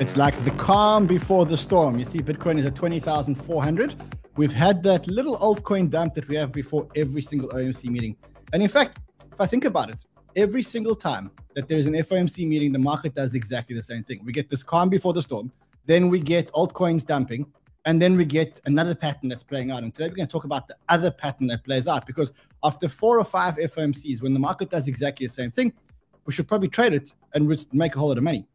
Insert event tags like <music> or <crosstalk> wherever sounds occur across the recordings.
It's like the calm before the storm. You see, Bitcoin is at 20,400. We've had that little altcoin dump that we have before every single OMC meeting. And in fact, if I think about it, every single time that there's an FOMC meeting, the market does exactly the same thing. We get this calm before the storm, then we get altcoins dumping, and then we get another pattern that's playing out. And today we're going to talk about the other pattern that plays out because after four or five FOMCs, when the market does exactly the same thing, we should probably trade it and make a whole lot of money.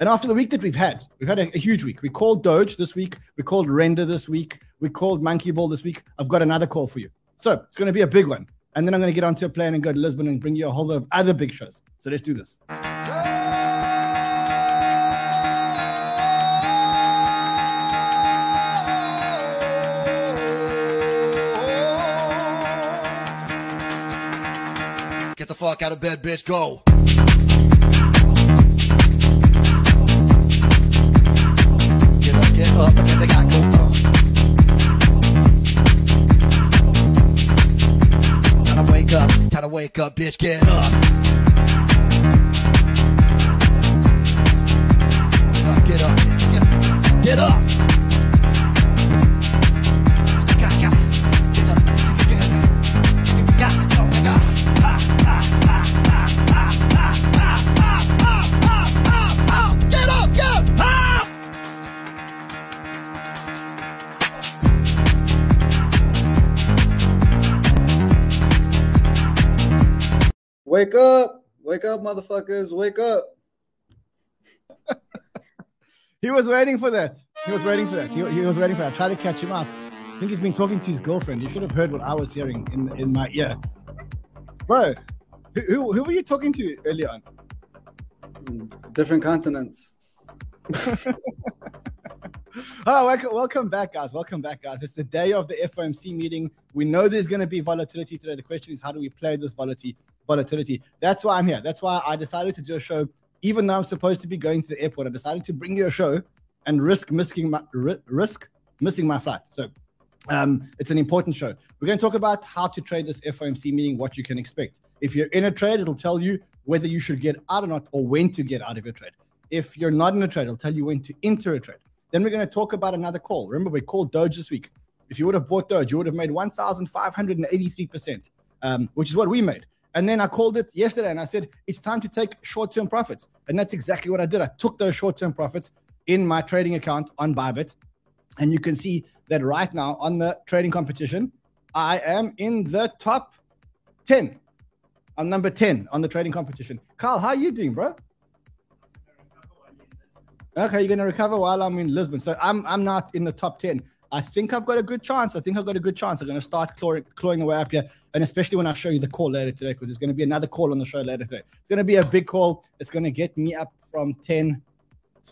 And after the week that we've had, we've had a, a, huge week. We called Doge this week. We called Render this week. We called Monkey Ball this week. I've got another call for you. So it's going to be a big one. And then I'm going to get onto a plane and go to Lisbon and bring you a whole lot of other big shows. So let's do this. Get the fuck out of bed, bitch. Go. Up, they got go. Time to wake up, to wake up, bitch, get up. Wake up, motherfuckers! Wake up! <laughs> he was waiting for that. He was waiting for that. He, he was waiting for that. I tried to catch him up. I think he's been talking to his girlfriend. You should have heard what I was hearing in in my ear, bro. Who who, who were you talking to earlier on? Different continents. <laughs> oh, welcome, welcome back, guys. Welcome back, guys. It's the day of the FOMC meeting. We know there's going to be volatility today. The question is, how do we play this volatility? Volatility. That's why I'm here. That's why I decided to do a show, even though I'm supposed to be going to the airport. I decided to bring you a show and risk missing my risk missing my flight. So um, it's an important show. We're going to talk about how to trade this FOMC meeting, what you can expect. If you're in a trade, it'll tell you whether you should get out or not, or when to get out of your trade. If you're not in a trade, it'll tell you when to enter a trade. Then we're going to talk about another call. Remember, we called Doge this week. If you would have bought Doge, you would have made 1,583%, um, which is what we made. And then I called it yesterday and I said, it's time to take short term profits. And that's exactly what I did. I took those short term profits in my trading account on Bybit. And you can see that right now on the trading competition, I am in the top 10. I'm number 10 on the trading competition. Carl, how are you doing, bro? Okay, you're gonna recover while I'm in Lisbon. So I'm I'm not in the top 10. I think I've got a good chance. I think I've got a good chance. I'm going to start clawing, clawing away up here. And especially when I show you the call later today, because there's going to be another call on the show later today. It's going to be a big call. It's going to get me up from 10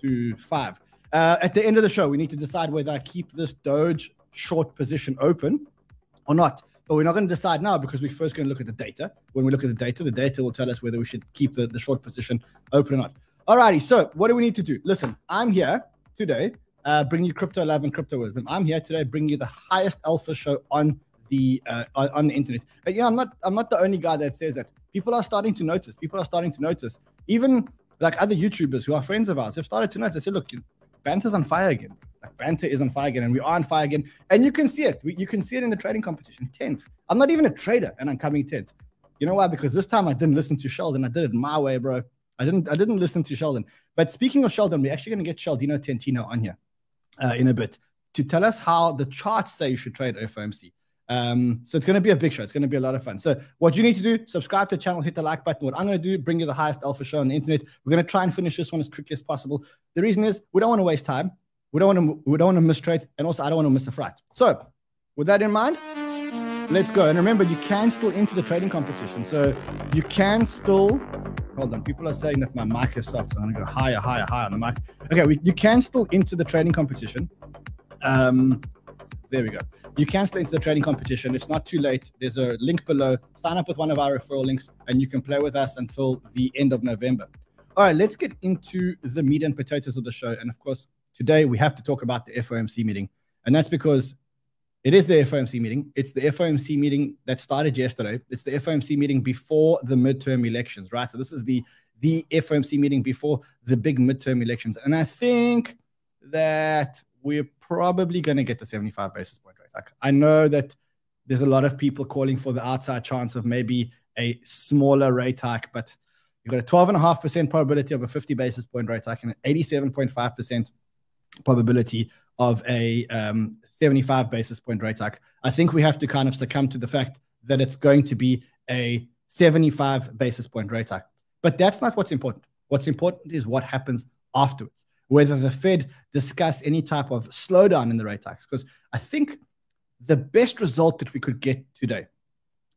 to 5. Uh, at the end of the show, we need to decide whether I keep this Doge short position open or not. But we're not going to decide now because we're first going to look at the data. When we look at the data, the data will tell us whether we should keep the, the short position open or not. Alrighty, so what do we need to do? Listen, I'm here today uh, bring you crypto love and crypto wisdom. I'm here today, bringing you the highest alpha show on the uh, on the internet. But you know, I'm not I'm not the only guy that says that. People are starting to notice. People are starting to notice. Even like other YouTubers who are friends of ours have started to notice. I said, look, Banter's on fire again. Like Banter is on fire again, and we are on fire again. And you can see it. We, you can see it in the trading competition. Tenth. I'm not even a trader, and I'm coming tenth. You know why? Because this time I didn't listen to Sheldon. I did it my way, bro. I didn't. I didn't listen to Sheldon. But speaking of Sheldon, we're actually going to get Sheldino Tentino on here uh, in a bit to tell us how the charts say you should trade FOMC. Um, so it's going to be a big show. It's going to be a lot of fun. So what you need to do, subscribe to the channel, hit the like button. What I'm going to do, bring you the highest alpha show on the internet. We're going to try and finish this one as quickly as possible. The reason is we don't want to waste time. We don't want to, we don't want to miss trades. And also I don't want to miss a fright. So with that in mind, let's go. And remember, you can still enter the trading competition. So you can still Hold on. People are saying that my mic is soft, so I'm going to go higher, higher, higher on the mic. Okay, we, you can still enter the trading competition. Um, there we go. You can still enter the trading competition. It's not too late. There's a link below. Sign up with one of our referral links, and you can play with us until the end of November. All right, let's get into the meat and potatoes of the show. And of course, today we have to talk about the FOMC meeting. And that's because it is the FOMC meeting. It's the FOMC meeting that started yesterday. It's the FOMC meeting before the midterm elections, right? So this is the the FOMC meeting before the big midterm elections. And I think that we're probably going to get the 75 basis point rate hike. I know that there's a lot of people calling for the outside chance of maybe a smaller rate hike, but you've got a 12.5% probability of a 50 basis point rate hike and an 87.5% probability of a um, 75 basis point rate hike. I think we have to kind of succumb to the fact that it's going to be a 75 basis point rate hike. But that's not what's important. What's important is what happens afterwards, whether the Fed discuss any type of slowdown in the rate hikes. Because I think the best result that we could get today,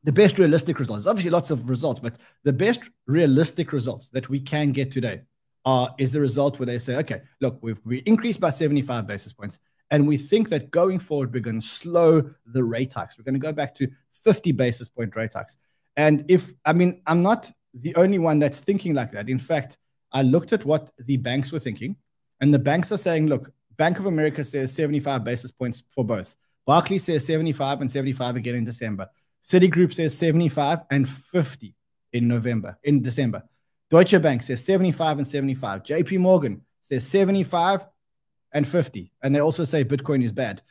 the best realistic results, obviously lots of results, but the best realistic results that we can get today are is the result where they say, okay, look, we've we increased by 75 basis points. And we think that going forward, we're going to slow the rate hikes. We're going to go back to 50 basis point rate hikes. And if, I mean, I'm not the only one that's thinking like that. In fact, I looked at what the banks were thinking, and the banks are saying, look, Bank of America says 75 basis points for both. Barclays says 75 and 75 again in December. Citigroup says 75 and 50 in November, in December. Deutsche Bank says 75 and 75. JP Morgan says 75 and 50. And they also say Bitcoin is bad.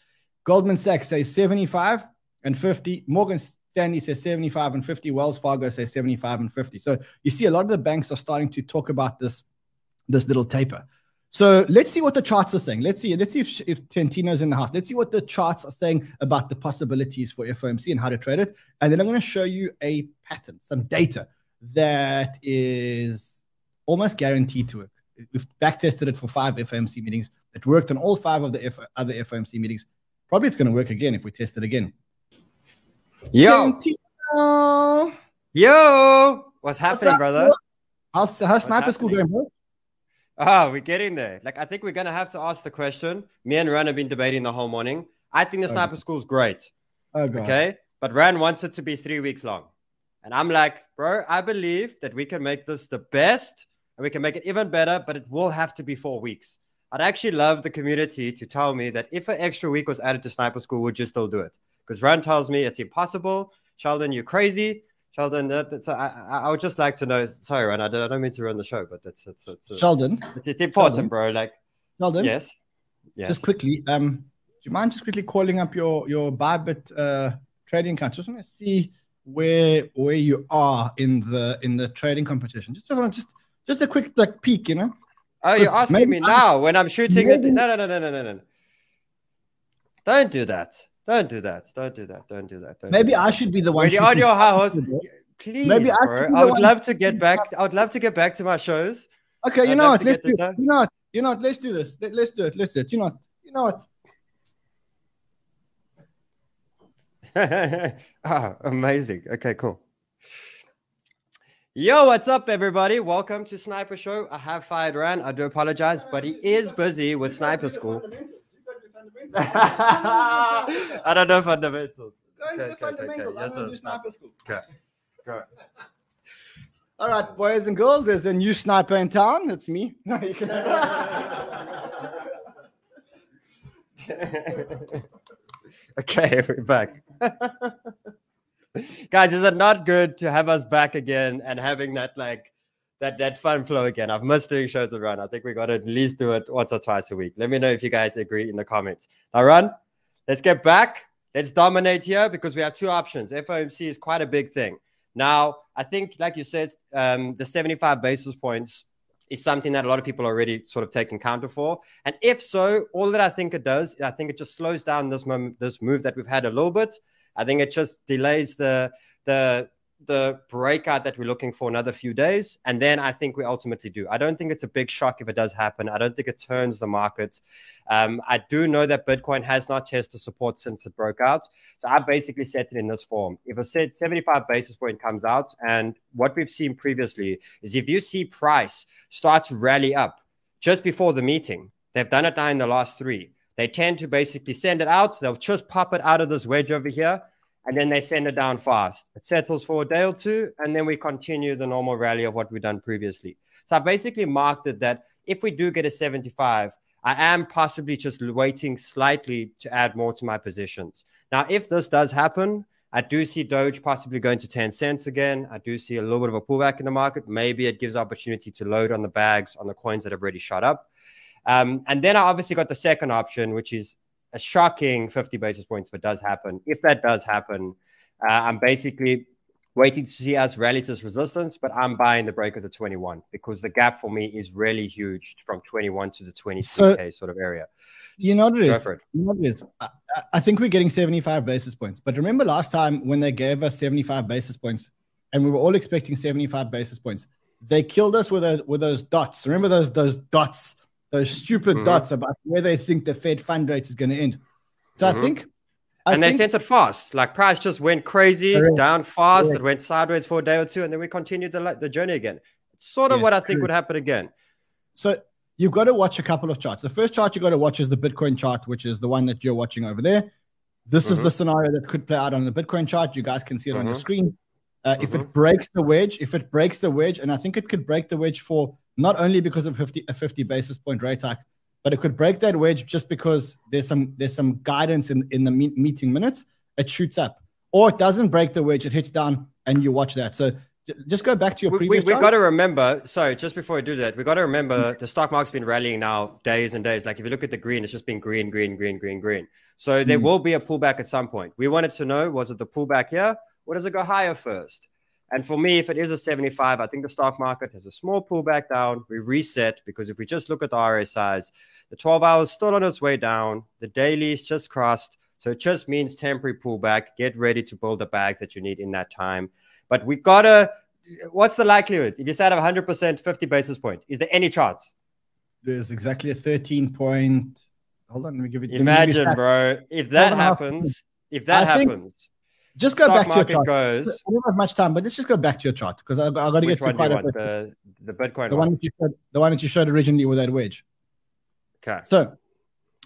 Goldman Sachs says 75 and 50. Morgan Stanley says 75 and 50. Wells Fargo says 75 and 50. So you see a lot of the banks are starting to talk about this, this little taper. So let's see what the charts are saying. Let's see. Let's see if, if Tantino's in the house. Let's see what the charts are saying about the possibilities for FOMC and how to trade it. And then I'm going to show you a pattern, some data that is almost guaranteed to work. We've back tested it for five FOMC meetings. It worked on all five of the F- other FOMC meetings. Probably it's going to work again if we test it again. Yo, yo, what's happening, up, brother? bro? How's, how's sniper school going, happening? bro? Ah, we're getting there. Like, I think we're gonna have to ask the question. Me and Ran have been debating the whole morning. I think the Okay. school is great. Oh, God. Okay. But Ran wants it to be three weeks long. And I'm like, bro, I believe that we can make this the best and we can make it even better, but it will have to be four weeks. I'd actually love the community to tell me that if an extra week was added to sniper school, would you still do it? Because Ran tells me it's impossible. Sheldon, you're crazy. Sheldon, that, that's, I, I, I would just like to know. Sorry, Ran, I don't, mean to run the show, but it's, it's, it's, it's, Sheldon, it's, it's important, Sheldon? bro. Like, Sheldon, yes. Yes. just quickly, um, do you mind just quickly calling up your your Bybit uh, trading account? Just want to see where where you are in the in the trading competition. Just just just, a quick like peek, you know. Oh, you're asking me I- now when I'm shooting maybe- no, no, no, no, no, no, no. Don't do that. Don't do that. Don't do that. Don't do that. Don't Maybe do that. I should be the one. When you're on your high horse, please, Maybe I bro. be I would love to get back. I would love to get back to my shows. Okay, you I'd know what? Let's do. this. You know what? You know what? Let's do this. Let, let's do it. Let's do it. You know what? You know what? <laughs> ah, amazing. Okay, cool. Yo, what's up, everybody? Welcome to Sniper Show. I have fired Ran. I do apologize, but he is busy with Sniper School. <laughs> I don't know fundamentals. Okay, okay, okay, okay. Yes, yes, sniper school. Okay. Go. <laughs> All right, boys and girls, there's a new sniper in town. It's me. Okay, we're back. <laughs> Guys, is it not good to have us back again and having that like that that fun flow again? I've missed doing shows with around. I think we got to at least do it once or twice a week. Let me know if you guys agree in the comments. Now, run. Let's get back. Let's dominate here because we have two options. FOMC is quite a big thing. Now, I think, like you said, um, the 75 basis points is something that a lot of people are already sort of taking counter for. And if so, all that I think it does, I think it just slows down this moment, this move that we've had a little bit. I think it just delays the the the breakout that we're looking for another few days, and then I think we ultimately do. I don't think it's a big shock if it does happen. I don't think it turns the market. Um, I do know that Bitcoin has not tested support since it broke out, so I basically set it in this form. If a set 75 basis point comes out, and what we've seen previously is if you see price start to rally up just before the meeting, they've done it now in the last three. They tend to basically send it out. They'll just pop it out of this wedge over here, and then they send it down fast. It settles for a day or two, and then we continue the normal rally of what we've done previously. So I basically marked it that if we do get a 75, I am possibly just waiting slightly to add more to my positions. Now, if this does happen, I do see Doge possibly going to 10 cents again. I do see a little bit of a pullback in the market. Maybe it gives opportunity to load on the bags on the coins that have already shot up. Um, and then I obviously got the second option, which is a shocking 50 basis points if it does happen. If that does happen, uh, I'm basically waiting to see us rally this resistance, but I'm buying the break of the 21 because the gap for me is really huge from 21 to the 23k so, sort of area. You know what it is? It. You know what it is? I, I, think we're getting 75 basis points. But remember last time when they gave us 75 basis points and we were all expecting 75 basis points, they killed us with, a, with those dots. Remember those, those dots, those stupid mm-hmm. dots about where they think the Fed fund rate is going to end. So mm-hmm. I think I and think, they sent it fast. Like price just went crazy correct. down fast. Correct. It went sideways for a day or two, and then we continued the the journey again. It's sort of yes, what I think would happen again. So you've got to watch a couple of charts. The first chart you've got to watch is the Bitcoin chart, which is the one that you're watching over there. This mm-hmm. is the mm-hmm. scenario that could play out on the Bitcoin chart. You guys can see it on your mm-hmm. screen. Uh, mm-hmm. If it mm-hmm. breaks the wedge, if it breaks the wedge, and I think it could break the wedge for not only because of 50, a 50 basis point rate hike, but it could break that wedge just because there's some there's some guidance in in the meeting minutes it shoots up, or it doesn't break the wedge, it hits down, and you watch that. So just go back to your previous. We, we, got to remember. Sorry, just before we do that, we've got to remember the stock market's been rallying now days and days. Like if you look at the green, it's just been green, green, green, green, green. So there mm. will be a pullback at some point. We wanted to know: was it the pullback here, or does it go higher first? And for me, if it is a 75, I think the stock market has a small pullback down. We reset because if we just look at the RSIs, the 12 hours still on its way down. The dailies just crossed. So it just means temporary pullback. Get ready to build the bags that you need in that time. But we gotta. What's the likelihood? If you said 100%, 50 basis point, is there any chance? There's exactly a 13 point. Hold on, let me give it. Imagine, bro, if that happens, if that I happens, just go back to your chart. Goes, I don't have much time, but let's just go back to your chart because I've, I've got to get to quite a bit. The, the Bitcoin the one, one. That you showed, the one that you showed originally with that wedge. Okay. So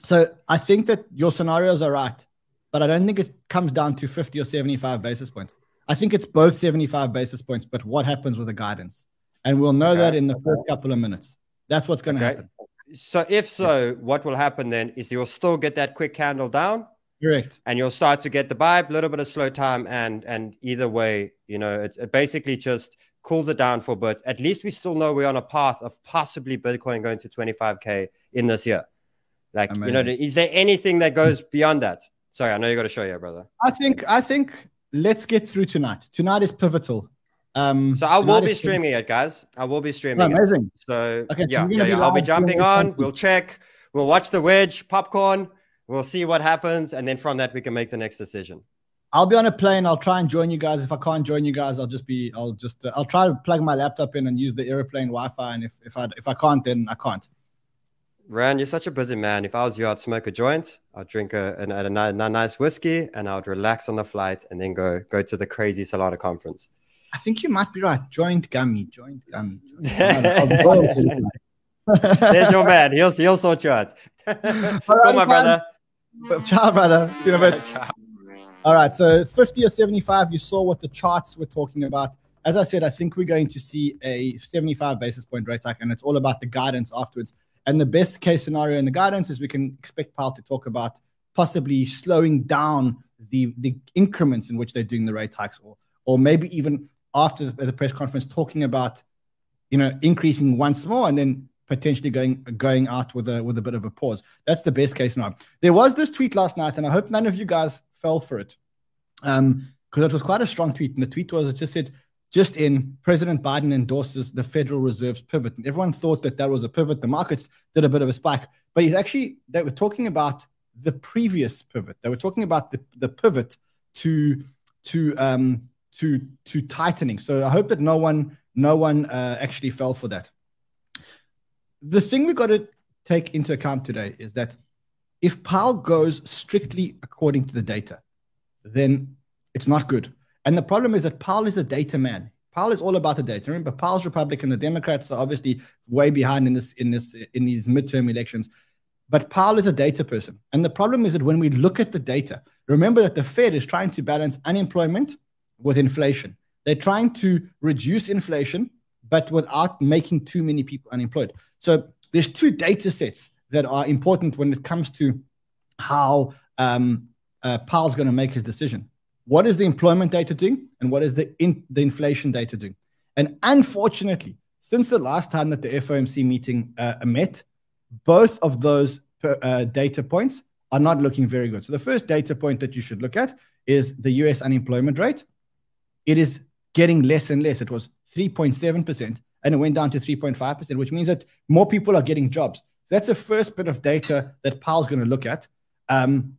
so I think that your scenarios are right, but I don't think it comes down to 50 or 75 basis points. I think it's both 75 basis points, but what happens with the guidance? And we'll know okay. that in the first couple of minutes. That's what's going to okay. happen. So if so, what will happen then is you'll still get that quick candle down. Correct. And you'll start to get the vibe, a little bit of slow time, and and either way, you know, it, it basically just cools it down for a bit. At least we still know we're on a path of possibly Bitcoin going to 25k in this year. Like, Amazing. you know, is there anything that goes beyond that? Sorry, I know you got to show you, brother. I think, I think let's get through tonight. Tonight is pivotal. Um, so I will be streaming it, guys. I will be streaming. Oh, amazing. It. So okay, yeah, yeah, yeah. I'll be jumping on. We'll check. We'll watch the wedge, popcorn. We'll see what happens, and then from that we can make the next decision. I'll be on a plane. I'll try and join you guys. If I can't join you guys, I'll just be. I'll just. Uh, I'll try to plug my laptop in and use the airplane Wi-Fi. And if if I if I can't, then I can't. Ran, you're such a busy man. If I was you, I'd smoke a joint, I'd drink a, a, a, a nice whiskey, and I'd relax on the flight, and then go go to the crazy Solana conference. I think you might be right. Joint gummy, joint gummy. <laughs> There's your man. He'll he'll sort you out. <laughs> <laughs> All right, my brother. Ciao, brother. See you in a bit. Ciao. All right. So 50 or 75, you saw what the charts were talking about. As I said, I think we're going to see a 75 basis point rate hike, and it's all about the guidance afterwards. And the best case scenario in the guidance is we can expect Powell to talk about possibly slowing down the, the increments in which they're doing the rate hikes, or, or maybe even after the press conference talking about, you know, increasing once more and then potentially going going out with a with a bit of a pause. That's the best case now. There was this tweet last night, and I hope none of you guys fell for it, because um, it was quite a strong tweet. And the tweet was it just said just in, President Biden endorses the Federal Reserve's pivot. And everyone thought that that was a pivot. The markets did a bit of a spike, but he's actually, they were talking about the previous pivot. They were talking about the, the pivot to, to, um, to, to tightening. So I hope that no one, no one uh, actually fell for that. The thing we've got to take into account today is that if Powell goes strictly according to the data, then it's not good and the problem is that Powell is a data man. Powell is all about the data. Remember, Powell's Republican. The Democrats are obviously way behind in this in this in these midterm elections. But Powell is a data person. And the problem is that when we look at the data, remember that the Fed is trying to balance unemployment with inflation. They're trying to reduce inflation, but without making too many people unemployed. So there's two data sets that are important when it comes to how um, uh, Powell's going to make his decision. what is the employment data doing and what is the in, the inflation data doing. And unfortunately, since the last time that the FOMC meeting uh, met, both of those per, uh, data points are not looking very good. So the first data point that you should look at is the US unemployment rate. It is getting less and less. It was 3.7% and it went down to 3.5%, which means that more people are getting jobs. So that's the first bit of data that Powell's going to look at. Um,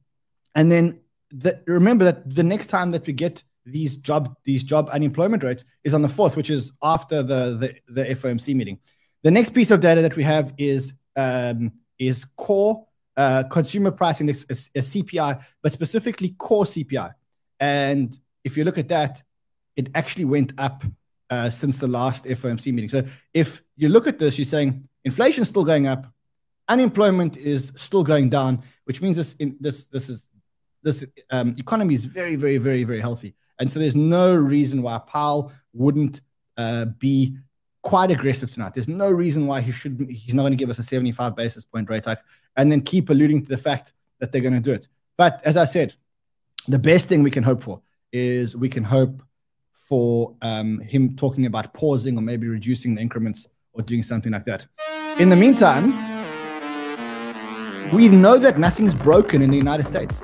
and then the, remember that the next time that we get these job these job unemployment rates is on the fourth, which is after the, the, the FOMC meeting. The next piece of data that we have is um, is core uh, consumer price index, a, a CPI, but specifically core CPI. And if you look at that, it actually went up uh, since the last FOMC meeting. So if you look at this, you're saying inflation is still going up, unemployment is still going down, which means this in, this this is this um, economy is very very very very healthy, and so there's no reason why Powell wouldn't uh, be quite aggressive tonight. There's no reason why he should he's not going to give us a 75 basis point rate hike, and then keep alluding to the fact that they're going to do it. But as I said, the best thing we can hope for is we can hope for um, him talking about pausing or maybe reducing the increments or doing something like that. In the meantime, we know that nothing's broken in the United States.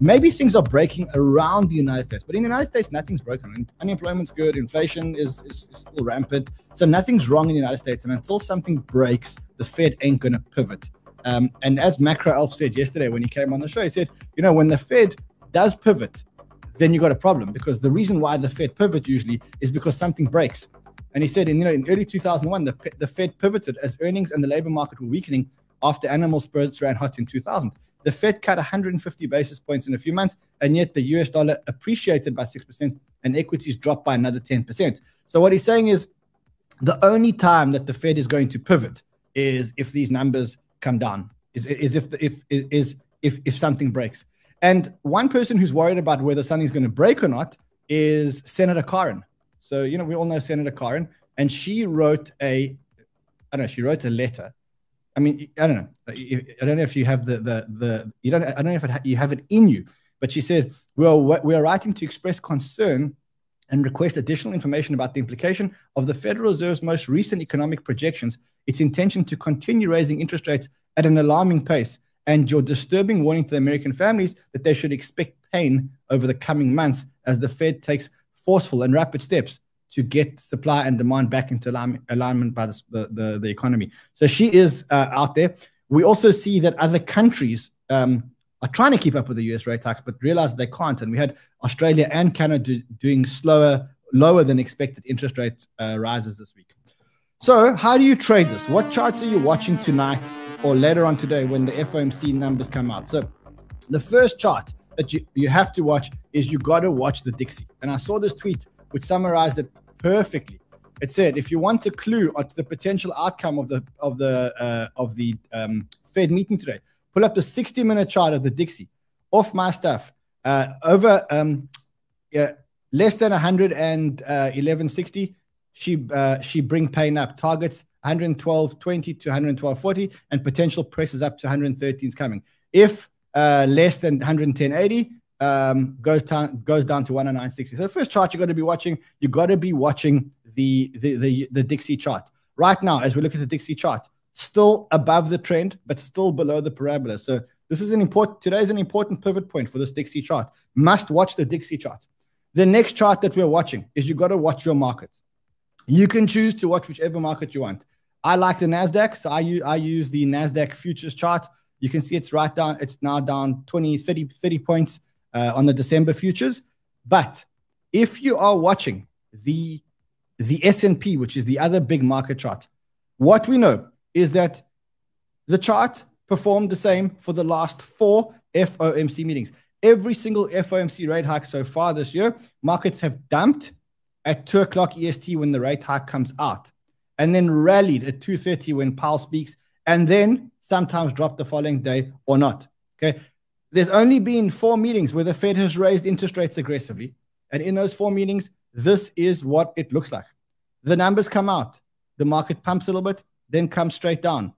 Maybe things are breaking around the United States, but in the United States, nothing's broken. Unemployment's good, inflation is, is, is still rampant. So nothing's wrong in the United States. And until something breaks, the Fed ain't going to pivot. Um, and as Macro Alf said yesterday when he came on the show, he said, you know, when the Fed does pivot, then you got a problem because the reason why the Fed pivot usually is because something breaks. And he said, in you know, in early 2001, the, the Fed pivoted as earnings and the labor market were weakening after animal spirits ran hot in 2000. The Fed cut 150 basis points in a few months, and yet the US dollar appreciated by 6% and equities dropped by another 10%. So, what he's saying is the only time that the Fed is going to pivot is if these numbers come down, is, is if, if, is if, if something breaks. And one person who's worried about whether something's going to break or not is Senator Warren. So, you know, we all know Senator Warren, and she wrote a, I don't know, she wrote a letter. I mean, I don't know. I don't know if you have the, the, the you don't, I don't know if it, you have it in you, but she said, well, we are writing to express concern and request additional information about the implication of the Federal Reserve's most recent economic projections, its intention to continue raising interest rates at an alarming pace, and your disturbing warning to the American families that they should expect pain over the coming months as the Fed takes forceful and rapid steps to get supply and demand back into alignment by the, the, the economy. So she is uh, out there. We also see that other countries um, are trying to keep up with the US rate hikes, but realize they can't. And we had Australia and Canada do, doing slower, lower than expected interest rate uh, rises this week. So, how do you trade this? What charts are you watching tonight or later on today when the FOMC numbers come out? So, the first chart that you, you have to watch is you got to watch the Dixie. And I saw this tweet which summarized it perfectly. It said, if you want a clue on the potential outcome of the of the uh, of the um, Fed meeting today, pull up the 60 minute chart of the Dixie. Off my stuff, uh, over um, yeah, less than 111.60 uh, she uh, she bring pain up targets 112.20 to 112.40 and potential presses up to 113 is coming. If uh, less than 110.80 um, goes down goes down to 109.60. So the first chart you got to be watching, you got to be watching the, the the the Dixie chart right now. As we look at the Dixie chart, still above the trend, but still below the parabola. So this is an important today is an important pivot point for this Dixie chart. Must watch the Dixie chart. The next chart that we're watching is you got to watch your markets. You can choose to watch whichever market you want. I like the NASDAQ, so I use, I use the NASDAQ futures chart. You can see it's right down, it's now down 20, 30, 30 points uh, on the December futures. But if you are watching the, the S&P, which is the other big market chart, what we know is that the chart performed the same for the last four FOMC meetings. Every single FOMC rate hike so far this year, markets have dumped at 2 o'clock EST when the rate hike comes out, and then rallied at 2.30 when Powell speaks, and then sometimes drop the following day or not. Okay. There's only been four meetings where the Fed has raised interest rates aggressively. And in those four meetings, this is what it looks like. The numbers come out, the market pumps a little bit, then comes straight down.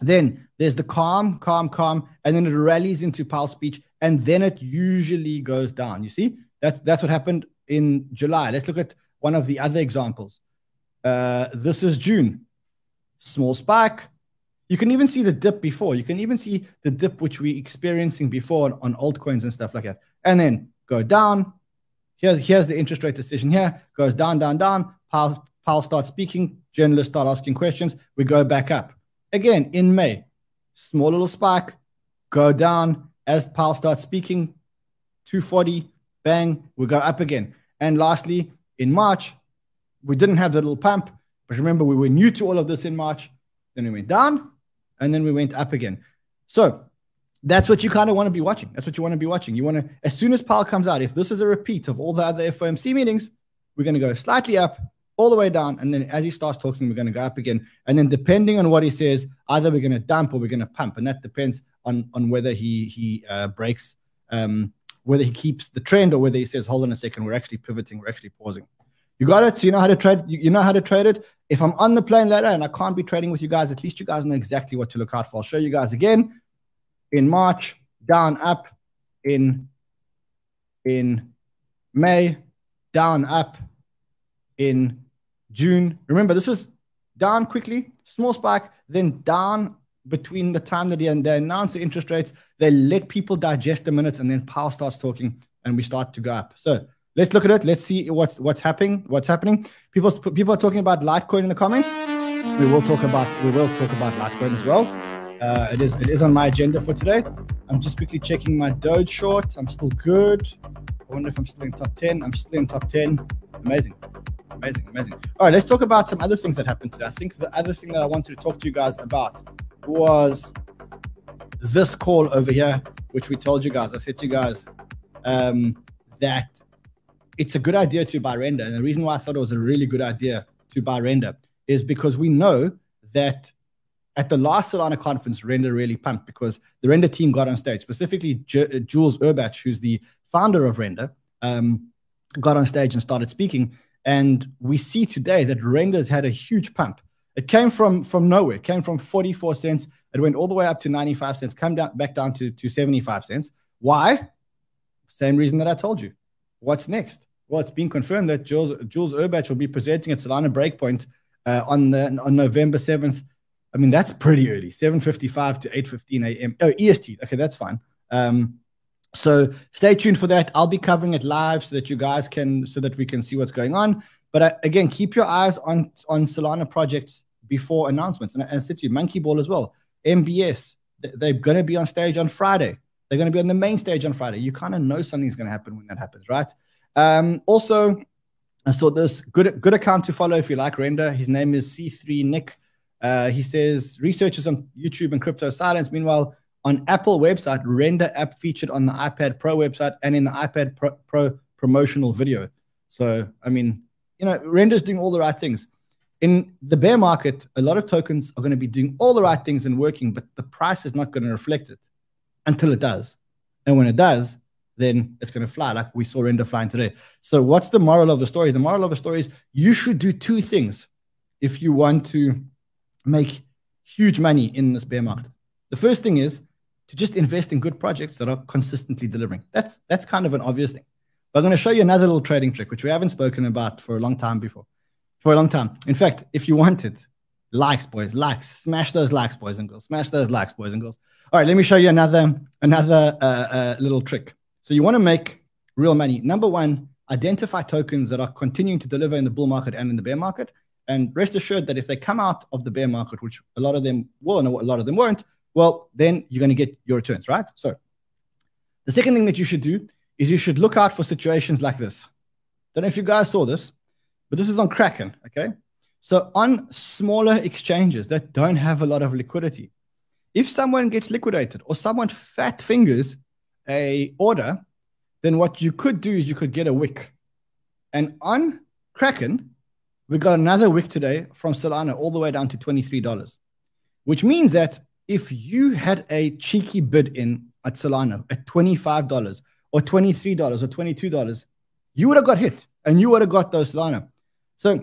Then there's the calm, calm, calm, and then it rallies into Powell's speech, and then it usually goes down. You see, That's that's what happened in July. Let's look at one of the other examples. Uh, this is June. Small spike. You can even see the dip before. You can even see the dip which we're experiencing before on, on altcoins and stuff like that. And then go down. Here's here's the interest rate decision here. Goes down, down, down. Powell, Powell starts speaking. Journalists start asking questions. We go back up. Again in May. Small little spike. Go down as Powell starts speaking. 240. Bang. We go up again. And lastly, in March, we didn't have the little pump. But remember, we were new to all of this in March. Then we went down and then we went up again. So that's what you kind of want to be watching. That's what you want to be watching. You want to, as soon as Powell comes out, if this is a repeat of all the other FOMC meetings, we're going to go slightly up, all the way down. And then as he starts talking, we're going to go up again. And then depending on what he says, either we're going to dump or we're going to pump. And that depends on, on whether he, he uh, breaks, um, whether he keeps the trend or whether he says, hold on a second, we're actually pivoting, we're actually pausing. You got it. So you know how to trade. You, know how to trade it. If I'm on the plane later and I can't be trading with you guys, at least you guys know exactly what to look out for. I'll show you guys again in March, down, up, in in May, down, up, in June. Remember, this is down quickly, small spike, then down between the time that they, they announce the interest rates, they let people digest the minutes, and then Powell starts talking, and we start to go up. So let's look at it. Let's see what's what's happening. What's happening? People people are talking about Litecoin in the comments. We will talk about we will talk about Litecoin as well. Uh, it is it is on my agenda for today. I'm just quickly checking my Doge short. I'm still good. I wonder if I'm still in top ten. I'm still in top ten. Amazing, amazing, amazing. All right, let's talk about some other things that happened today. I think the other thing that I wanted to talk to you guys about was this call over here, which we told you guys. I said to you guys um, that it's a good idea to buy render. And the reason why I thought it was a really good idea to buy render is because we know that at the last Solana conference, render really pumped because the render team got on stage, specifically J- Jules Urbach, who's the founder of render, um, got on stage and started speaking. And we see today that render's had a huge pump. It came from from nowhere. It came from 44 cents. It went all the way up to 95 cents, come down back down to, to 75 cents. Why? Same reason that I told you. What's next? Well, it's been confirmed that Jules, Jules Urbach will be presenting at Solana Breakpoint uh, on the on November 7th. I mean, that's pretty early, 7.55 to 8.15 a.m. Oh, EST. Okay, that's fine. Um, so stay tuned for that. I'll be covering it live so that you guys can, so that we can see what's going on. But uh, again, keep your eyes on on Solana projects before announcements. And, and sit you, Monkey Ball as well. MBS, they're going to be on stage on Friday. They're going to be on the main stage on Friday. You kind of know something's going to happen when that happens, right? Um, also, I saw this good good account to follow if you like render. His name is C3 Nick. Uh, he says researchers on YouTube and crypto silence. Meanwhile, on Apple website, render app featured on the iPad Pro website and in the iPad Pro, Pro promotional video. So, I mean, you know, render's doing all the right things. In the bear market, a lot of tokens are going to be doing all the right things and working, but the price is not going to reflect it until it does. And when it does, then it's going to fly like we saw Render flying today. So, what's the moral of the story? The moral of the story is you should do two things if you want to make huge money in this bear market. The first thing is to just invest in good projects that are consistently delivering. That's that's kind of an obvious thing. But I'm going to show you another little trading trick, which we haven't spoken about for a long time before. For a long time. In fact, if you want it, likes, boys, likes, smash those likes, boys and girls, smash those likes, boys and girls. All right, let me show you another another uh, uh, little trick. So you want to make real money. Number one, identify tokens that are continuing to deliver in the bull market and in the bear market. And rest assured that if they come out of the bear market, which a lot of them will and a lot of them won't, well, then you're going to get your returns, right? So the second thing that you should do is you should look out for situations like this. Don't know if you guys saw this, but this is on Kraken, okay? So on smaller exchanges that don't have a lot of liquidity, if someone gets liquidated or someone fat fingers a order, then what you could do is you could get a wick. And on Kraken, we got another wick today from Solana all the way down to $23, which means that if you had a cheeky bid in at Solana at $25 or $23 or $22, you would have got hit and you would have got those Solana. So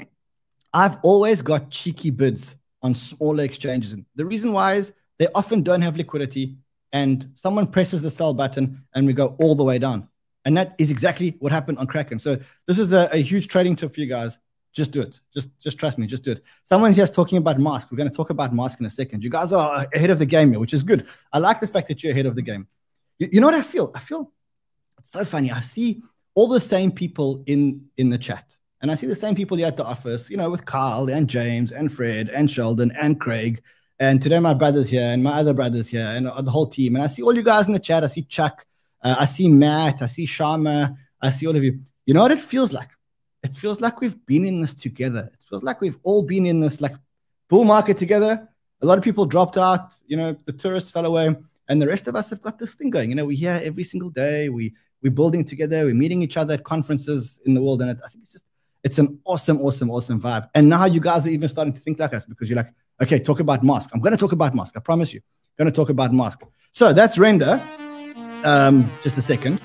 I've always got cheeky bids on smaller exchanges. And the reason why is they often don't have liquidity and someone presses the sell button and we go all the way down. And that is exactly what happened on Kraken. So this is a, a huge trading tip for you guys. Just do it. Just just trust me. Just do it. Someone here's talking about mask. We're going to talk about mask in a second. You guys are ahead of the game here, which is good. I like the fact that you're ahead of the game. You, you know what I feel? I feel it's so funny. I see all the same people in in the chat. And I see the same people here at the office, you know, with Carl and James and Fred and Sheldon and Craig. And today my brother's here and my other brother's here and the whole team. And I see all you guys in the chat. I see Chuck. Uh, I see Matt. I see Sharma, I see all of you. You know what it feels like? It feels like we've been in this together. It feels like we've all been in this like bull market together. A lot of people dropped out. You know, the tourists fell away, and the rest of us have got this thing going. You know, we're here every single day. We we're building together. We're meeting each other at conferences in the world, and it, I think it's just it's an awesome, awesome, awesome vibe. And now you guys are even starting to think like us because you're like, okay, talk about mask. I'm going to talk about mask. I promise you. I'm going to talk about mask. So that's render. Um, just a second.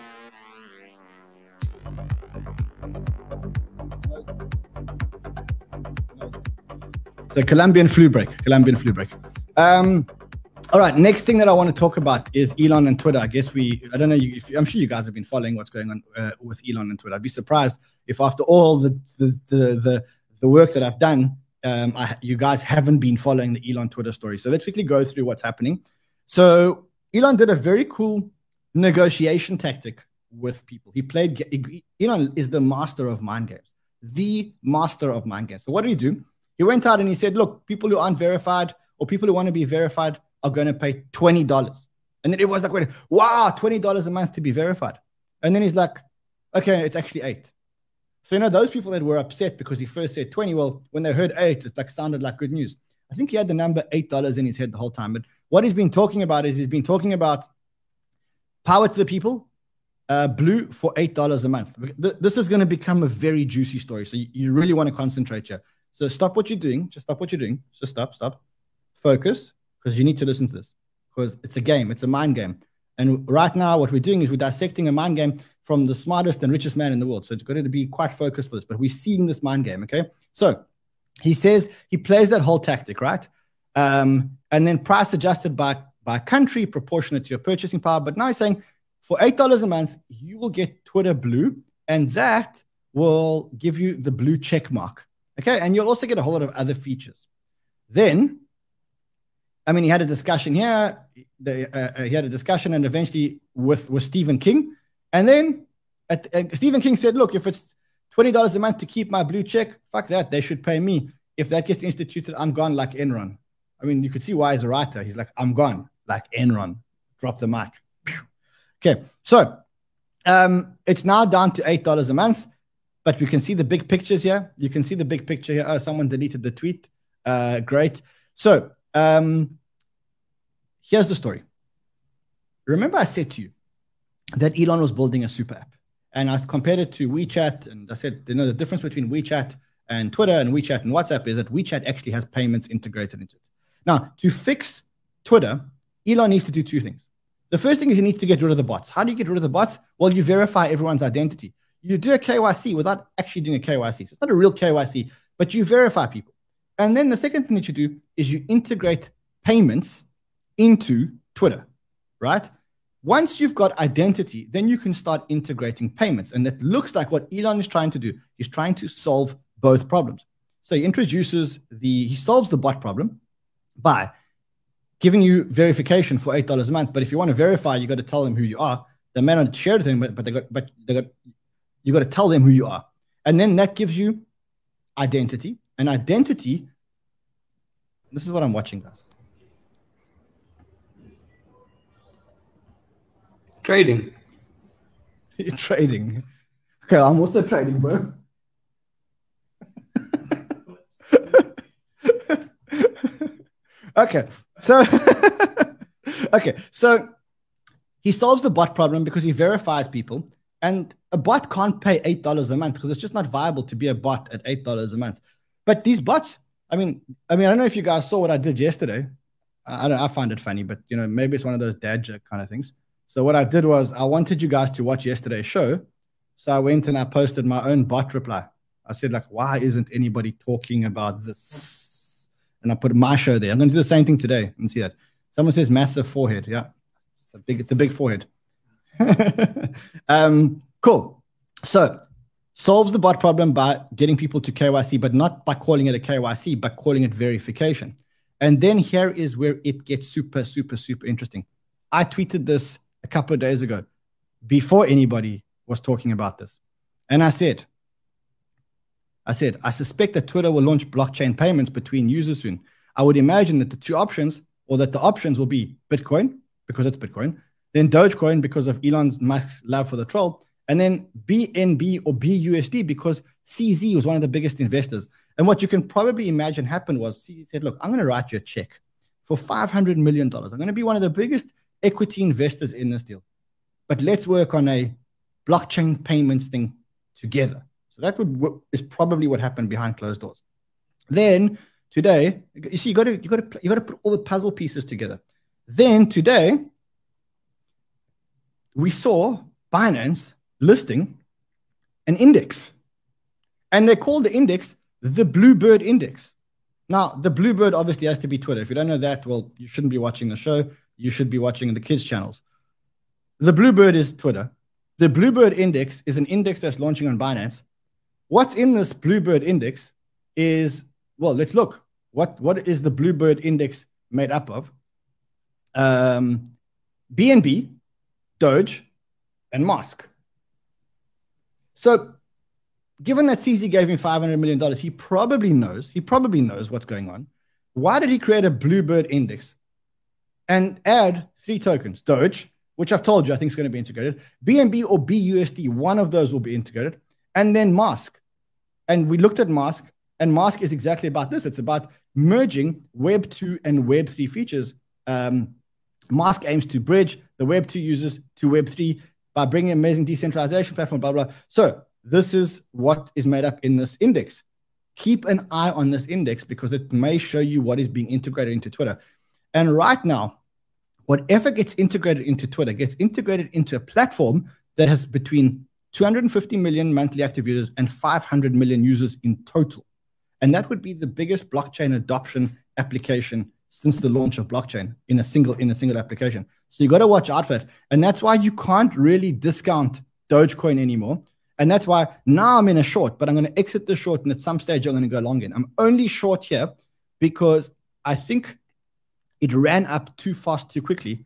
So Colombian flu break. Colombian flu break. Um, all right. Next thing that I want to talk about is Elon and Twitter. I guess we. I don't know. If, I'm sure you guys have been following what's going on uh, with Elon and Twitter. I'd be surprised if after all the the the the, the work that I've done, um, I, you guys haven't been following the Elon Twitter story. So let's quickly go through what's happening. So Elon did a very cool negotiation tactic with people. He played. Elon is the master of mind games. The master of mind games. So what did he do? He went out and he said, look, people who aren't verified or people who want to be verified are going to pay $20. And then it was like, wow, $20 a month to be verified. And then he's like, okay, it's actually eight. So, you know, those people that were upset because he first said 20, well, when they heard eight, it like sounded like good news. I think he had the number $8 in his head the whole time. But what he's been talking about is he's been talking about power to the people, uh, blue for $8 a month. This is going to become a very juicy story. So you really want to concentrate here. So stop what you're doing. Just stop what you're doing. Just stop, stop. Focus, because you need to listen to this. Because it's a game, it's a mind game. And right now, what we're doing is we're dissecting a mind game from the smartest and richest man in the world. So it's got to be quite focused for this, but we're seeing this mind game. Okay. So he says he plays that whole tactic, right? Um, and then price adjusted by by country proportionate to your purchasing power. But now he's saying for eight dollars a month, you will get Twitter Blue, and that will give you the blue check mark. Okay. And you'll also get a whole lot of other features. Then, I mean, he had a discussion here. Uh, uh, he had a discussion and eventually with, with Stephen King. And then at, uh, Stephen King said, look, if it's $20 a month to keep my blue check, fuck that. They should pay me. If that gets instituted, I'm gone like Enron. I mean, you could see why he's a writer. He's like, I'm gone like Enron. Drop the mic. Okay. So um, it's now down to $8 a month but we can see the big pictures here. You can see the big picture here. Oh, someone deleted the tweet. Uh, great. So um, here's the story. Remember, I said to you that Elon was building a super app, and I compared it to WeChat, and I said, you know, the difference between WeChat and Twitter and WeChat and WhatsApp is that WeChat actually has payments integrated into it. Now, to fix Twitter, Elon needs to do two things. The first thing is he needs to get rid of the bots. How do you get rid of the bots? Well, you verify everyone's identity you do a KYC without actually doing a KYC. So it's not a real KYC, but you verify people. And then the second thing that you do is you integrate payments into Twitter, right? Once you've got identity, then you can start integrating payments. And it looks like what Elon is trying to do. He's trying to solve both problems. So he introduces the, he solves the bot problem by giving you verification for $8 a month. But if you want to verify, you got to tell them who you are. They may not share the but, but they got, but they got, you got to tell them who you are. And then that gives you identity. And identity, this is what I'm watching, guys. Trading. <laughs> trading. Okay, I'm also trading, bro. <laughs> okay, so <laughs> okay, so he solves the bot problem because he verifies people and a bot can't pay eight dollars a month because it's just not viable to be a bot at eight dollars a month. But these bots, I mean, I mean, I don't know if you guys saw what I did yesterday. I, I don't. I find it funny, but you know, maybe it's one of those dad joke kind of things. So what I did was I wanted you guys to watch yesterday's show. So I went and I posted my own bot reply. I said like, why isn't anybody talking about this? And I put my show there. I'm to do the same thing today and see that. Someone says massive forehead. Yeah, it's a big. It's a big forehead. <laughs> um, Cool. So solves the bot problem by getting people to KYC, but not by calling it a KYC, but calling it verification. And then here is where it gets super, super, super interesting. I tweeted this a couple of days ago before anybody was talking about this. And I said, I said, I suspect that Twitter will launch blockchain payments between users soon. I would imagine that the two options, or that the options will be Bitcoin, because it's Bitcoin, then Dogecoin, because of Elon Musk's love for the troll, and then BNB or BUSD, because CZ was one of the biggest investors. And what you can probably imagine happened was CZ said, Look, I'm going to write you a check for $500 million. I'm going to be one of the biggest equity investors in this deal. But let's work on a blockchain payments thing together. So that would is probably what happened behind closed doors. Then today, you see, you got to you got to you got to put all the puzzle pieces together. Then today, we saw Binance listing an index, and they called the index the Bluebird Index. Now, the Bluebird obviously has to be Twitter. If you don't know that, well, you shouldn't be watching the show. You should be watching the kids' channels. The Bluebird is Twitter. The Bluebird Index is an index that's launching on Binance. What's in this Bluebird Index is, well, let's look. What, what is the Bluebird Index made up of? Um, BNB, Doge, and Mask. So, given that CZ gave him $500 million, he probably knows, he probably knows what's going on. Why did he create a Bluebird Index and add three tokens? Doge, which I've told you I think is going to be integrated. BNB or BUSD, one of those will be integrated. And then Mask. And we looked at Mask, and Mask is exactly about this. It's about merging Web 2 and Web 3 features. Um, Mask aims to bridge the Web 2 users to Web 3 by bringing amazing decentralization platform, blah, blah. So this is what is made up in this index. Keep an eye on this index because it may show you what is being integrated into Twitter. And right now, whatever gets integrated into Twitter gets integrated into a platform that has between 250 million monthly active users and 500 million users in total. And that would be the biggest blockchain adoption application since the launch of blockchain in a single in a single application. So you got to watch out for it. And that's why you can't really discount Dogecoin anymore. And that's why now I'm in a short, but I'm going to exit the short and at some stage I'm going to go long in. I'm only short here because I think it ran up too fast too quickly.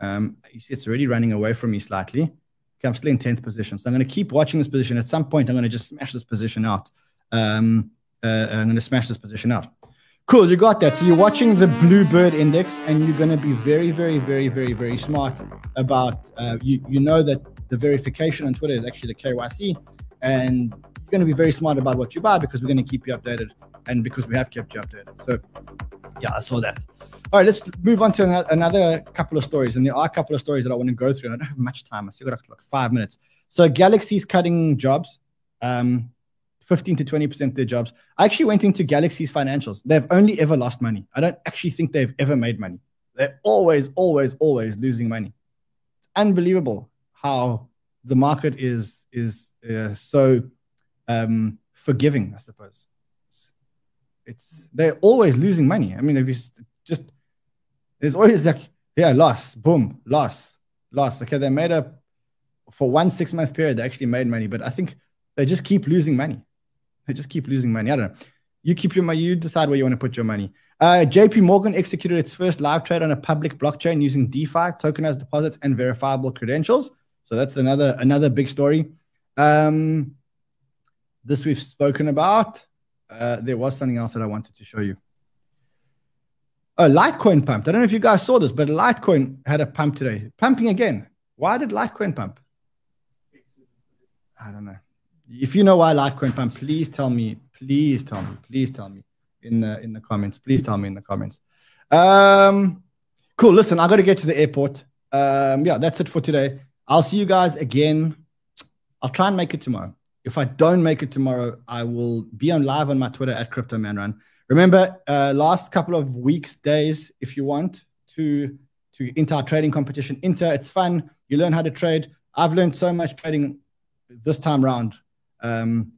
Um, it's already running away from me slightly. Okay, I'm still in 10th position. So I'm going to keep watching this position. At some point, I'm going to just smash this position out. Um, uh, I'm going to smash this position out. Cool, you got that. So you're watching the Bluebird Index, and you're going to be very, very, very, very, very smart about. Uh, you you know that the verification on Twitter is actually the KYC, and you're going to be very smart about what you buy because we're going to keep you updated, and because we have kept you updated. So, yeah, I saw that. All right, let's move on to another couple of stories. And there are a couple of stories that I want to go through. And I don't have much time. I still got like five minutes. So Galaxy's cutting jobs, um, 15 to 20% of their jobs. I actually went into Galaxy's financials. They've only ever lost money. I don't actually think they've ever made money. They're always, always, always losing money. It's unbelievable how the market is is uh, so um, forgiving, I suppose. It's they're always losing money. I mean, if you just there's always like, yeah, loss, boom, loss, loss. Okay, they made a for one six month period, they actually made money, but I think they just keep losing money. They just keep losing money. I don't know. You keep your money, you decide where you want to put your money. Uh, JP Morgan executed its first live trade on a public blockchain using DeFi, tokenized deposits, and verifiable credentials. So that's another another big story. Um, this we've spoken about. Uh, there was something else that I wanted to show you. Oh, Litecoin pumped. I don't know if you guys saw this, but Litecoin had a pump today, pumping again. Why did Litecoin pump? I don't know. If you know why Litecoin pumped, please tell me. Please tell me. Please tell me in the in the comments. Please tell me in the comments. Um, cool. Listen, I got to get to the airport. Um, yeah, that's it for today. I'll see you guys again. I'll try and make it tomorrow. If I don't make it tomorrow, I will be on live on my Twitter at Crypto Man Ran. Remember, uh, last couple of weeks, days, if you want to to enter our trading competition, enter. It's fun. You learn how to trade. I've learned so much trading this time round. Um,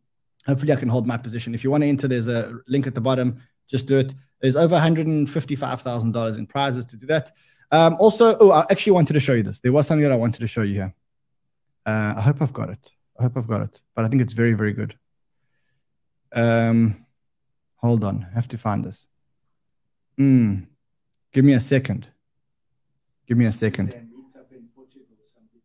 hopefully, I can hold my position. If you want to enter, there's a link at the bottom. Just do it. There's over $155,000 in prizes to do that. Um, also, oh, I actually wanted to show you this. There was something that I wanted to show you here. Uh, I hope I've got it. I hope I've got it. But I think it's very, very good. Um, hold on. I have to find this. Mm. Give me a second. Give me a second.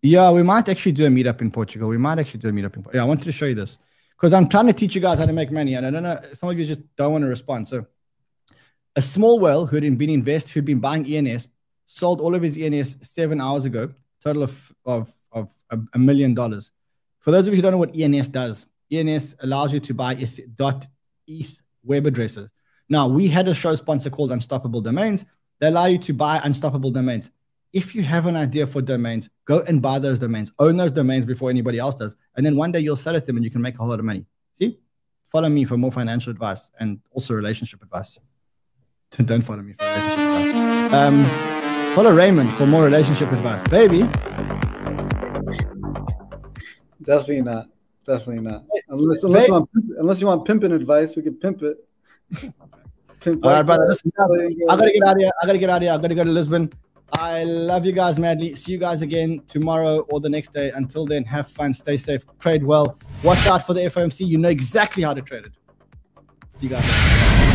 Yeah, we might actually do a meetup in Portugal. We might actually do a meetup in. Portugal. Yeah, I wanted to show you this because I'm trying to teach you guys how to make money, and I don't know. Some of you just don't want to respond. So, a small whale who had been invested, who'd been buying ENS, sold all of his ENS seven hours ago. Total of of of a, a million dollars. For those of you who don't know what ENS does, ENS allows you to buy eth, ETH web addresses. Now, we had a show sponsor called Unstoppable Domains. They allow you to buy unstoppable domains. If you have an idea for domains, go and buy those domains, own those domains before anybody else does. And then one day you'll sell at them and you can make a whole lot of money. See? Follow me for more financial advice and also relationship advice. <laughs> Don't follow me for relationship advice. Um, follow Raymond for more relationship advice. Baby. Definitely not. Definitely not. Unless unless you want unless you want pimping advice, we can pimp it. <laughs> Pimp All right, brother. Listen, I gotta get out of here. I gotta get out of here. I gotta go to Lisbon. I love you guys madly. See you guys again tomorrow or the next day. Until then, have fun, stay safe, trade well. Watch out for the FOMC. You know exactly how to trade it. See you guys.